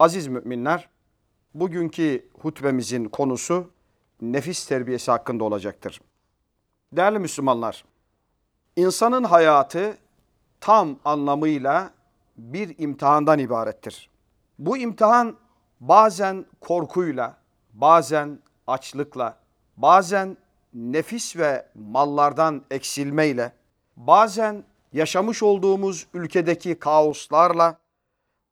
Aziz müminler, bugünkü hutbemizin konusu nefis terbiyesi hakkında olacaktır. Değerli Müslümanlar, insanın hayatı tam anlamıyla bir imtihandan ibarettir. Bu imtihan bazen korkuyla, bazen açlıkla, bazen nefis ve mallardan eksilmeyle, bazen yaşamış olduğumuz ülkedeki kaoslarla,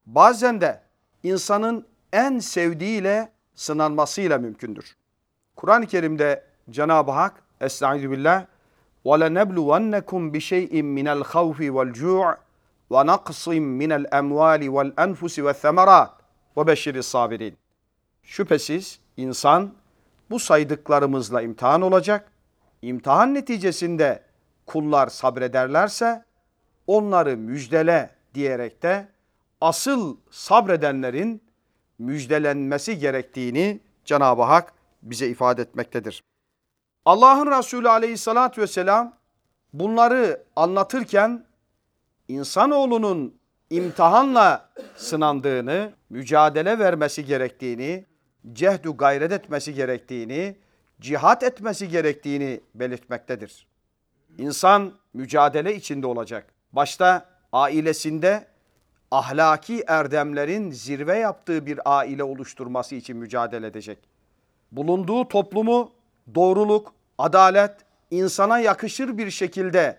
bazen de insanın en sevdiğiyle sınanmasıyla mümkündür. Kur'an-ı Kerim'de Cenab-ı Hak Estaizu billah وَلَنَبْلُوَنَّكُمْ بِشَيْءٍ مِنَ الْخَوْفِ وَالْجُوعِ وَنَقْصٍ مِنَ الْاَمْوَالِ وَالْاَنْفُسِ وَالثَّمَرَاتِ وَبَشِّرِ الصَّابِرِينَ Şüphesiz insan bu saydıklarımızla imtihan olacak. İmtihan neticesinde kullar sabrederlerse onları müjdele diyerek de asıl sabredenlerin müjdelenmesi gerektiğini Cenab-ı Hak bize ifade etmektedir. Allah'ın Resulü aleyhissalatü vesselam bunları anlatırken insanoğlunun imtihanla sınandığını, mücadele vermesi gerektiğini, cehdu gayret etmesi gerektiğini, cihat etmesi gerektiğini belirtmektedir. İnsan mücadele içinde olacak. Başta ailesinde ahlaki erdemlerin zirve yaptığı bir aile oluşturması için mücadele edecek. Bulunduğu toplumu doğruluk, adalet, insana yakışır bir şekilde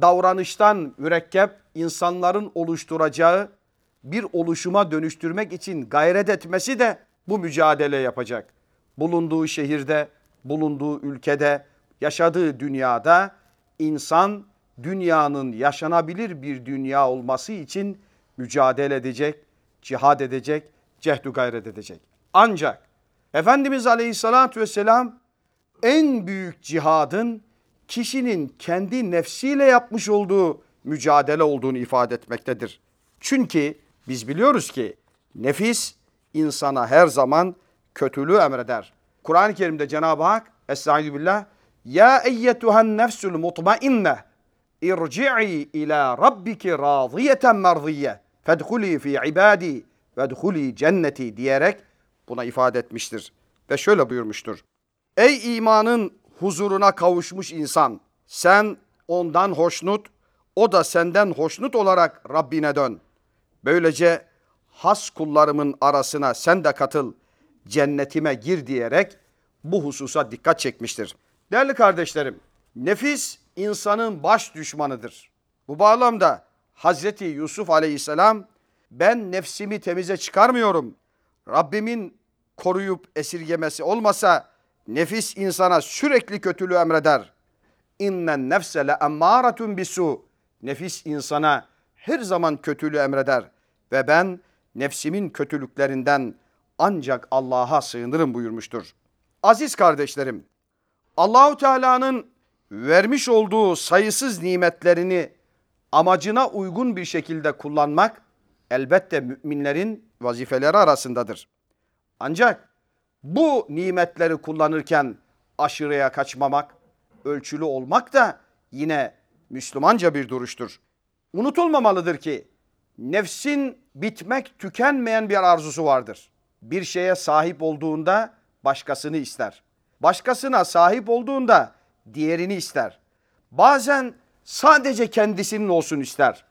davranıştan mürekkep insanların oluşturacağı bir oluşuma dönüştürmek için gayret etmesi de bu mücadele yapacak. Bulunduğu şehirde, bulunduğu ülkede, yaşadığı dünyada insan dünyanın yaşanabilir bir dünya olması için mücadele edecek, cihad edecek, cehdü gayret edecek. Ancak Efendimiz Aleyhisselatü Vesselam en büyük cihadın kişinin kendi nefsiyle yapmış olduğu mücadele olduğunu ifade etmektedir. Çünkü biz biliyoruz ki nefis insana her zaman kötülüğü emreder. Kur'an-ı Kerim'de Cenab-ı Hak Estaizu billah Ya eyyetuhen nefsul mutmainne irci'i ila rabbiki radiyeten merdiyye fedhuli fi ibadi vedhuli cenneti diyerek buna ifade etmiştir. Ve şöyle buyurmuştur. Ey imanın huzuruna kavuşmuş insan sen ondan hoşnut o da senden hoşnut olarak Rabbine dön. Böylece has kullarımın arasına sen de katıl cennetime gir diyerek bu hususa dikkat çekmiştir. Değerli kardeşlerim nefis insanın baş düşmanıdır. Bu bağlamda Hazreti Yusuf aleyhisselam ben nefsimi temize çıkarmıyorum. Rabbimin koruyup esirgemesi olmasa nefis insana sürekli kötülüğü emreder. İnnen nefse le emmâretun bisu. Nefis insana her zaman kötülüğü emreder ve ben nefsimin kötülüklerinden ancak Allah'a sığınırım buyurmuştur. Aziz kardeşlerim, Allahu Teala'nın vermiş olduğu sayısız nimetlerini amacına uygun bir şekilde kullanmak elbette müminlerin vazifeleri arasındadır. Ancak bu nimetleri kullanırken aşırıya kaçmamak, ölçülü olmak da yine Müslümanca bir duruştur. Unutulmamalıdır ki nefsin bitmek tükenmeyen bir arzusu vardır. Bir şeye sahip olduğunda başkasını ister. Başkasına sahip olduğunda diğerini ister. Bazen sadece kendisinin olsun ister.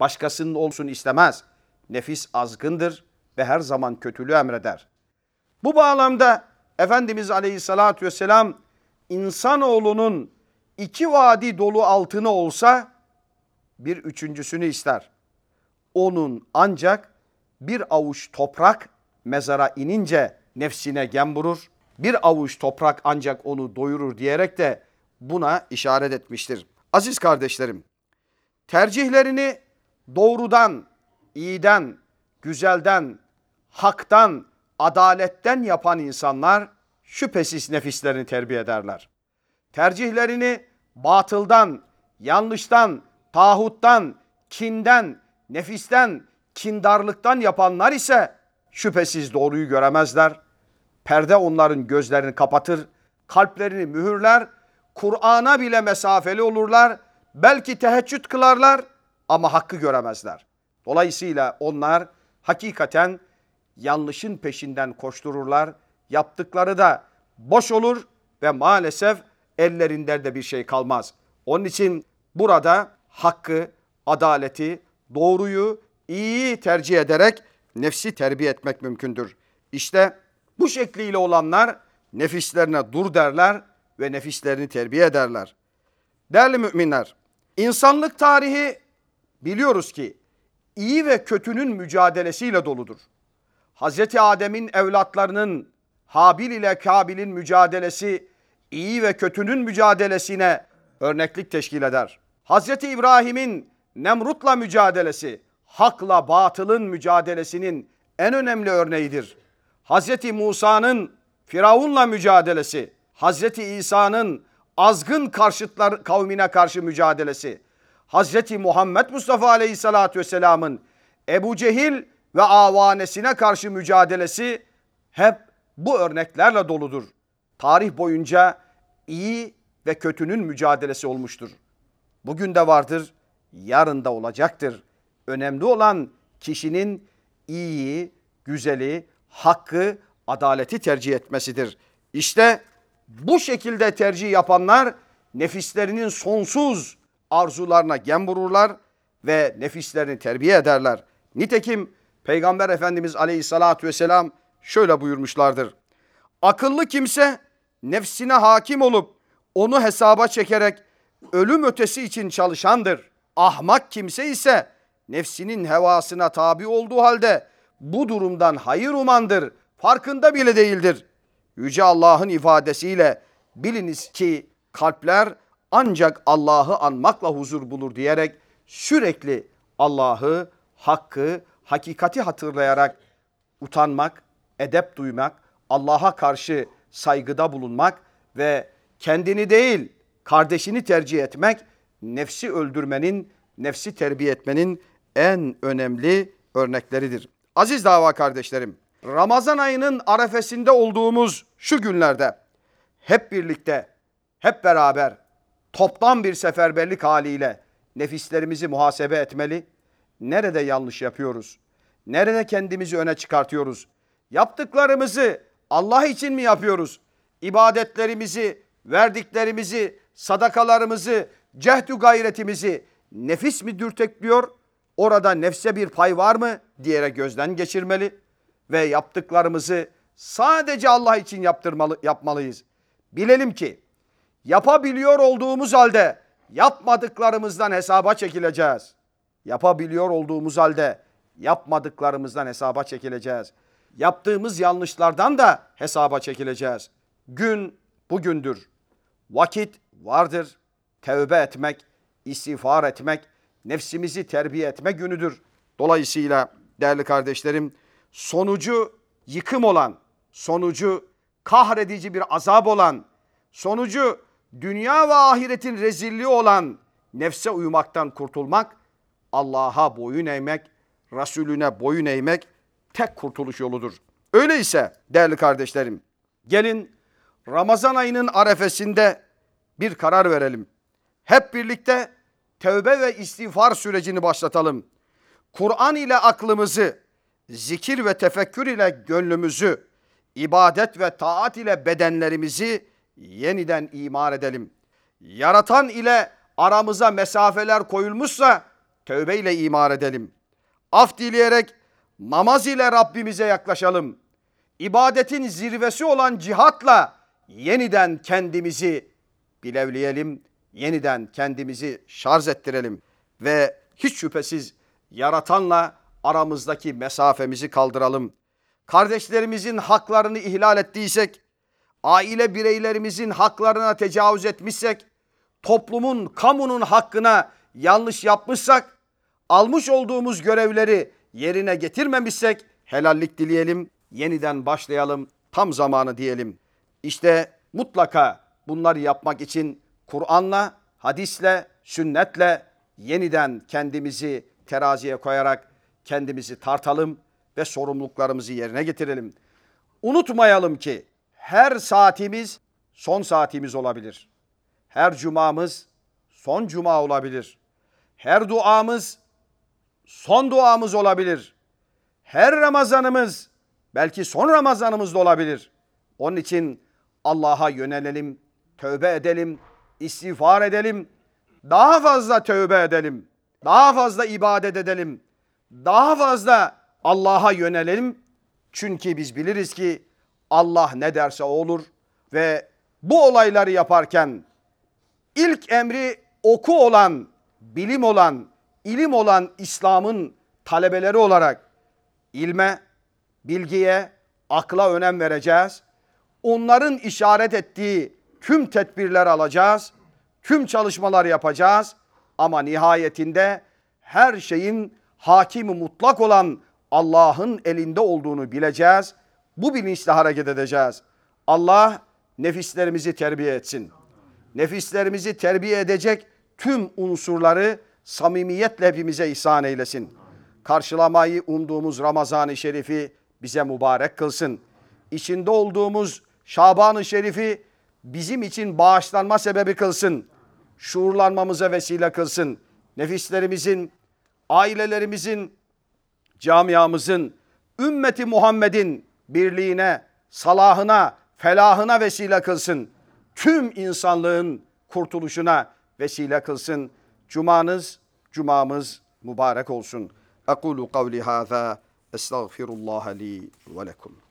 Başkasının olsun istemez. Nefis azgındır ve her zaman kötülüğü emreder. Bu bağlamda Efendimiz Aleyhisselatü Vesselam insanoğlunun iki vadi dolu altını olsa bir üçüncüsünü ister. Onun ancak bir avuç toprak mezara inince nefsine gem vurur. Bir avuç toprak ancak onu doyurur diyerek de buna işaret etmiştir. Aziz kardeşlerim, tercihlerini doğrudan, iyiden, güzelden, haktan, adaletten yapan insanlar şüphesiz nefislerini terbiye ederler. Tercihlerini batıldan, yanlıştan, tağuttan, kinden, nefisten, kindarlıktan yapanlar ise şüphesiz doğruyu göremezler. Perde onların gözlerini kapatır, kalplerini mühürler, Kur'an'a bile mesafeli olurlar. Belki teheccüd kılarlar ama hakkı göremezler. Dolayısıyla onlar hakikaten yanlışın peşinden koştururlar. Yaptıkları da boş olur ve maalesef ellerinde de bir şey kalmaz. Onun için burada hakkı, adaleti, doğruyu, iyiyi tercih ederek nefsi terbiye etmek mümkündür. İşte bu şekliyle olanlar nefislerine dur derler ve nefislerini terbiye ederler. Değerli müminler, insanlık tarihi biliyoruz ki iyi ve kötünün mücadelesiyle doludur. Hazreti Adem'in evlatlarının Habil ile Kabil'in mücadelesi iyi ve kötünün mücadelesine örneklik teşkil eder. Hazreti İbrahim'in Nemrut'la mücadelesi, hakla batılın mücadelesinin en önemli örneğidir. Hazreti Musa'nın Firavun'la mücadelesi, Hazreti İsa'nın azgın karşıtlar kavmine karşı mücadelesi, Hazreti Muhammed Mustafa Aleyhisselatü Vesselam'ın Ebu Cehil ve avanesine karşı mücadelesi hep bu örneklerle doludur. Tarih boyunca iyi ve kötünün mücadelesi olmuştur. Bugün de vardır, yarın da olacaktır. Önemli olan kişinin iyiyi, güzeli, hakkı, adaleti tercih etmesidir. İşte bu şekilde tercih yapanlar nefislerinin sonsuz arzularına gem vururlar ve nefislerini terbiye ederler. Nitekim Peygamber Efendimiz Aleyhisselatü Vesselam şöyle buyurmuşlardır. Akıllı kimse nefsine hakim olup onu hesaba çekerek ölüm ötesi için çalışandır. Ahmak kimse ise nefsinin hevasına tabi olduğu halde bu durumdan hayır umandır. Farkında bile değildir. Yüce Allah'ın ifadesiyle biliniz ki kalpler ancak Allah'ı anmakla huzur bulur diyerek sürekli Allah'ı, hakkı, hakikati hatırlayarak utanmak, edep duymak, Allah'a karşı saygıda bulunmak ve kendini değil kardeşini tercih etmek nefsi öldürmenin, nefsi terbiye etmenin en önemli örnekleridir. Aziz dava kardeşlerim, Ramazan ayının arefesinde olduğumuz şu günlerde hep birlikte, hep beraber toplam bir seferberlik haliyle nefislerimizi muhasebe etmeli. Nerede yanlış yapıyoruz? Nerede kendimizi öne çıkartıyoruz? Yaptıklarımızı Allah için mi yapıyoruz? İbadetlerimizi, verdiklerimizi, sadakalarımızı, cehdü gayretimizi nefis mi dürtekliyor? Orada nefse bir pay var mı diyerek gözden geçirmeli ve yaptıklarımızı sadece Allah için yaptırmalı, yapmalıyız. Bilelim ki yapabiliyor olduğumuz halde yapmadıklarımızdan hesaba çekileceğiz. Yapabiliyor olduğumuz halde yapmadıklarımızdan hesaba çekileceğiz. Yaptığımız yanlışlardan da hesaba çekileceğiz. Gün bugündür. Vakit vardır. Tevbe etmek, istiğfar etmek, nefsimizi terbiye etme günüdür. Dolayısıyla değerli kardeşlerim sonucu yıkım olan, sonucu kahredici bir azap olan, sonucu dünya ve ahiretin rezilliği olan nefse uymaktan kurtulmak, Allah'a boyun eğmek, Resulüne boyun eğmek tek kurtuluş yoludur. Öyleyse değerli kardeşlerim, gelin Ramazan ayının arefesinde bir karar verelim. Hep birlikte tövbe ve istiğfar sürecini başlatalım. Kur'an ile aklımızı, zikir ve tefekkür ile gönlümüzü, ibadet ve taat ile bedenlerimizi yeniden imar edelim. Yaratan ile aramıza mesafeler koyulmuşsa tövbe ile imar edelim. Af dileyerek namaz ile Rabbimize yaklaşalım. İbadetin zirvesi olan cihatla yeniden kendimizi bilevleyelim, yeniden kendimizi şarj ettirelim ve hiç şüphesiz yaratanla aramızdaki mesafemizi kaldıralım. Kardeşlerimizin haklarını ihlal ettiysek, aile bireylerimizin haklarına tecavüz etmişsek, toplumun, kamunun hakkına yanlış yapmışsak, almış olduğumuz görevleri yerine getirmemişsek helallik dileyelim, yeniden başlayalım, tam zamanı diyelim. İşte mutlaka bunları yapmak için Kur'an'la, hadisle, sünnetle yeniden kendimizi teraziye koyarak kendimizi tartalım ve sorumluluklarımızı yerine getirelim. Unutmayalım ki her saatimiz son saatimiz olabilir. Her cumamız son cuma olabilir. Her duamız son duamız olabilir. Her Ramazanımız Belki son Ramazanımız da olabilir. Onun için Allah'a yönelelim, tövbe edelim, istiğfar edelim. Daha fazla tövbe edelim. Daha fazla ibadet edelim. Daha fazla Allah'a yönelelim. Çünkü biz biliriz ki Allah ne derse o olur ve bu olayları yaparken ilk emri oku olan, bilim olan, ilim olan İslam'ın talebeleri olarak ilme, bilgiye, akla önem vereceğiz. Onların işaret ettiği tüm tedbirler alacağız. Tüm çalışmalar yapacağız. Ama nihayetinde her şeyin hakimi mutlak olan Allah'ın elinde olduğunu bileceğiz. Bu bilinçle hareket edeceğiz. Allah nefislerimizi terbiye etsin. Nefislerimizi terbiye edecek tüm unsurları samimiyetle hepimize ihsan eylesin. Karşılamayı umduğumuz Ramazan-ı Şerif'i bize mübarek kılsın. İçinde olduğumuz Şaban-ı Şerif'i bizim için bağışlanma sebebi kılsın. Şuurlanmamıza vesile kılsın. Nefislerimizin, ailelerimizin, camiamızın, ümmeti Muhammed'in birliğine, salahına, felahına vesile kılsın. Tüm insanlığın kurtuluşuna vesile kılsın. Cumanız, cumamız mübarek olsun. Ekulu kavli hâzâ, estağfirullah li ve lekum.